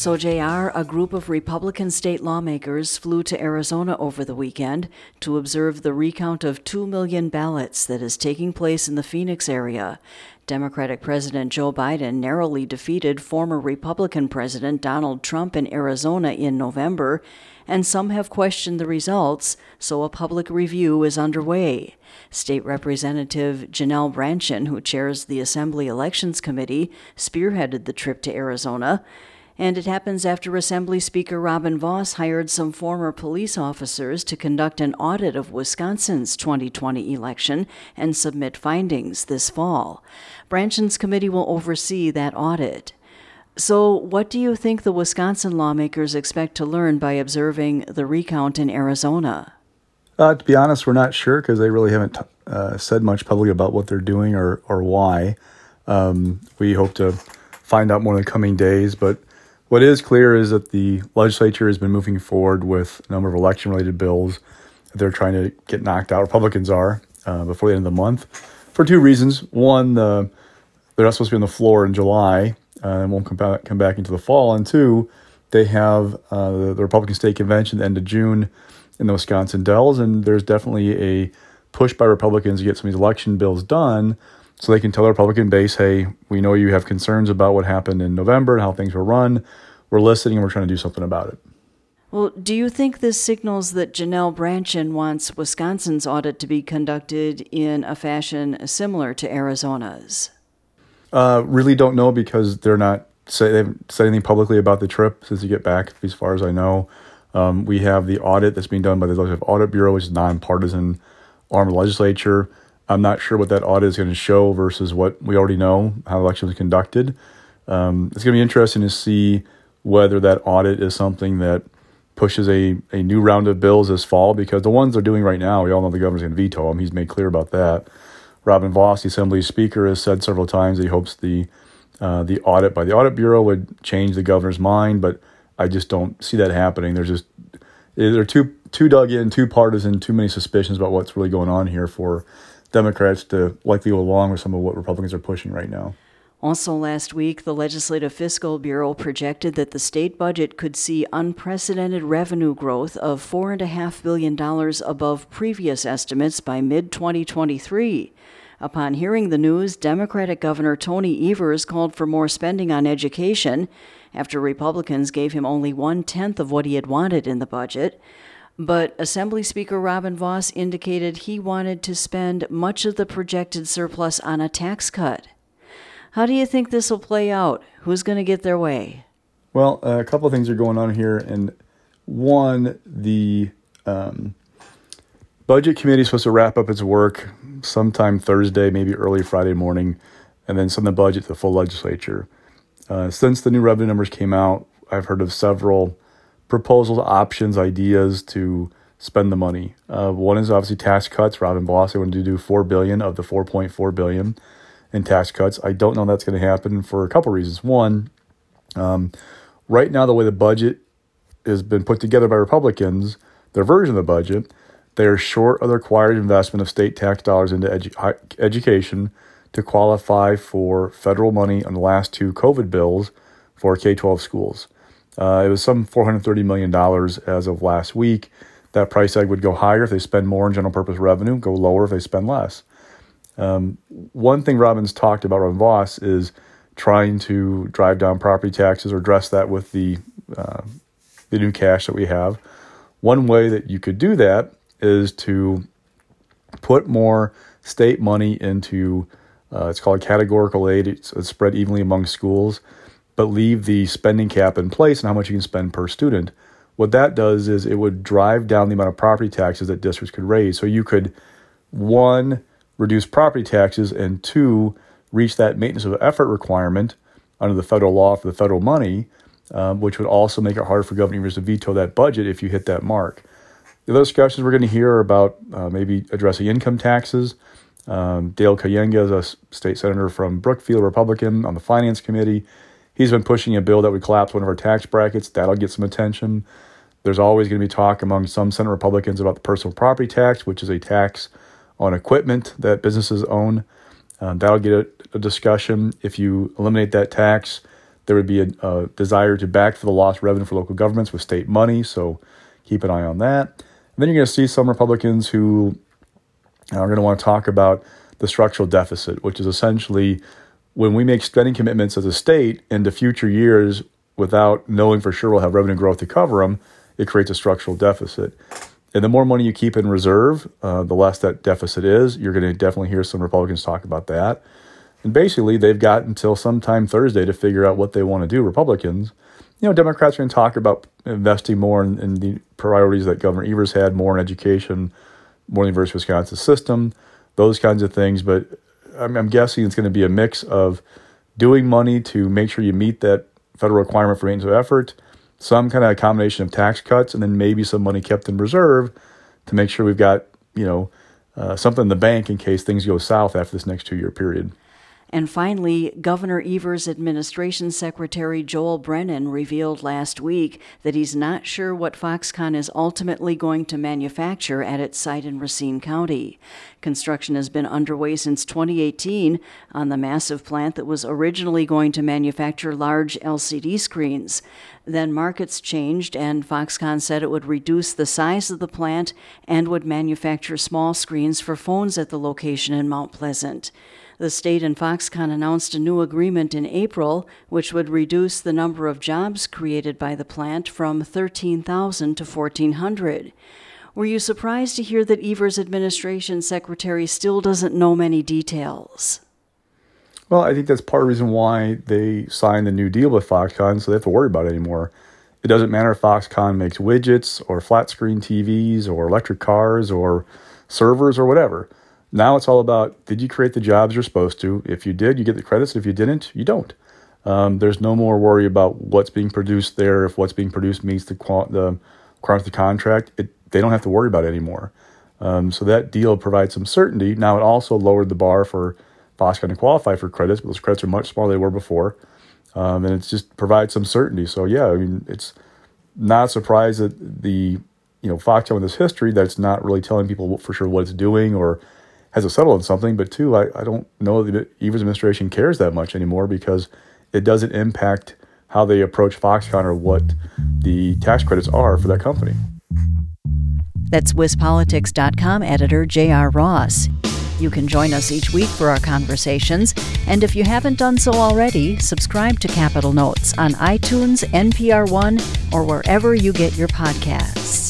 So, JR, a group of Republican state lawmakers flew to Arizona over the weekend to observe the recount of 2 million ballots that is taking place in the Phoenix area. Democratic President Joe Biden narrowly defeated former Republican President Donald Trump in Arizona in November, and some have questioned the results, so a public review is underway. State Representative Janelle Brandtjen, who chairs the Assembly Elections Committee, spearheaded the trip to Arizona. And it happens after Assembly Speaker Robin Vos hired some former police officers to conduct an audit of Wisconsin's 2020 election and submit findings this fall. Brandtjen's committee will oversee that audit. So, what do you think the Wisconsin lawmakers expect to learn by observing the recount in Arizona? Uh, to be honest, we're not sure because they really haven't uh, said much publicly about what they're doing or, or why. Um, we hope to find out more in the coming days, but what is clear is that the legislature has been moving forward with a number of election related bills that they're trying to get knocked out. Republicans are uh, before the end of the month for two reasons. One, uh, they're not supposed to be on the floor in July uh, and won't come back, come back into the fall. And two, they have uh, the, the Republican State Convention the end of June in the Wisconsin Dells, and there's definitely a push by Republicans to get some of these election bills done so they can tell the Republican base, hey, we know you have concerns about what happened in November and how things were run. We're listening and we're trying to do something about it. Well, do you think this signals that Janelle Brandtjen wants Wisconsin's audit to be conducted in a fashion similar to Arizona's? Uh, really don't know because they're not say they haven't said anything publicly about the trip since you get back. As far as I know, um, we have the audit that's being done by the Legislative Audit Bureau, which is nonpartisan arm of the legislature. I'm not sure what that audit is going to show versus what we already know how the election was conducted. Um, it's going to be interesting to see whether that audit is something that pushes a, a new round of bills this fall because the ones they're doing right now, we all know the governor's going to veto them. He's made clear about that. Robin Vos, the Assembly Speaker, has said several times that he hopes the uh, the audit by the Audit Bureau would change the governor's mind, but I just don't see that happening. There's just they're too too dug in, too partisan, too many suspicions about what's really going on here for Democrats to likely go along with some of what Republicans are pushing right now. Also, last week, the Legislative Fiscal Bureau projected that the state budget could see unprecedented revenue growth of $4.5 billion above previous estimates by mid 2023. Upon hearing the news, Democratic Governor Tony Evers called for more spending on education after Republicans gave him only one tenth of what he had wanted in the budget. But Assembly Speaker Robin Vos indicated he wanted to spend much of the projected surplus on a tax cut. How do you think this will play out? Who's going to get their way? Well, uh, a couple of things are going on here. And one, the um, budget committee is supposed to wrap up its work sometime Thursday, maybe early Friday morning, and then send the budget to the full legislature. Uh, since the new revenue numbers came out, I've heard of several proposals, options, ideas to spend the money. Uh, one is obviously tax cuts. Robin Vos wanted to do four billion of the four point four billion in tax cuts. I don't know that's going to happen for a couple reasons. One, um, right now the way the budget has been put together by Republicans, their version of the budget, they are short of the required investment of state tax dollars into edu- education to qualify for federal money on the last two COVID bills for K 12 schools. Uh, it was some $430 million as of last week. That price tag would go higher if they spend more in general purpose revenue, go lower if they spend less. Um, one thing Robin's talked about, Robin Vos is trying to drive down property taxes or address that with the, uh, the new cash that we have. One way that you could do that is to put more state money into uh, it's called categorical aid. It's, it's spread evenly among schools but leave the spending cap in place and how much you can spend per student. What that does is it would drive down the amount of property taxes that districts could raise. So you could, one, reduce property taxes, and two, reach that maintenance of effort requirement under the federal law for the federal money, um, which would also make it harder for governors to veto that budget if you hit that mark. The other discussions we're going to hear are about uh, maybe addressing income taxes. Um, Dale Kooyenga is a state senator from Brookfield, Republican, on the Finance Committee. He's been pushing a bill that would collapse one of our tax brackets. That'll get some attention. There's always going to be talk among some Senate Republicans about the personal property tax, which is a tax on equipment that businesses own. Um, that'll get a, a, discussion. If you eliminate that tax, there would be a, a desire to back for the lost revenue for local governments with state money. So keep an eye on that. And then you're going to see some Republicans who are going to want to talk about the structural deficit, which is essentially when we make spending commitments as a state into future years without knowing for sure we'll have revenue growth to cover them, it creates a structural deficit. And the more money you keep in reserve, uh, the less that deficit is. You're going to definitely hear some Republicans talk about that. And basically, they've got until sometime Thursday to figure out what they want to do. Republicans, you know, Democrats are going to talk about investing more in, in the priorities that Governor Evers had, more in education, more in the University of Wisconsin system, those kinds of things. But I'm, I'm guessing it's going to be a mix of doing money to make sure you meet that federal requirement for maintenance of effort, some kind of combination of tax cuts, and then maybe some money kept in reserve to make sure we've got you know uh, something in the bank in case things go south after this next two year period. And finally, Governor Evers' administration secretary Joel Brennan revealed last week that he's not sure what Foxconn is ultimately going to manufacture at its site in Racine County. Construction has been underway since 2018 on the massive plant that was originally going to manufacture large LCD screens. Then markets changed, and Foxconn said it would reduce the size of the plant and would manufacture small screens for phones at the location in Mount Pleasant. The state and Foxconn announced a new agreement in April, which would reduce the number of jobs created by the plant from 13,000 to 1,400. Were you surprised to hear that Evers' administration secretary still doesn't know many details? Well, I think that's part of the reason why they signed the new deal with Foxconn, so they have to worry about it anymore. It doesn't matter if Foxconn makes widgets or flat screen TVs or electric cars or servers or whatever. Now it's all about did you create the jobs you're supposed to? If you did, you get the credits. If you didn't, you don't. Um, there's no more worry about what's being produced there. If what's being produced meets the the requirements of the contract, it, they don't have to worry about it anymore. Um, so that deal provides some certainty. Now it also lowered the bar for Foxconn to qualify for credits, but those credits are much smaller than they were before, um, and it just provides some certainty. So yeah, I mean it's not a surprise that the you know Foxconn with this history that it's not really telling people for sure what it's doing or has it settled on something, but two, I, I don't know that Evers administration cares that much anymore because it doesn't impact how they approach Foxconn or what the tax credits are for that company. That's WisPolitics.com editor J.R. Ross. You can join us each week for our conversations, and if you haven't done so already, subscribe to Capitol Notes on iTunes, NPR One, or wherever you get your podcasts.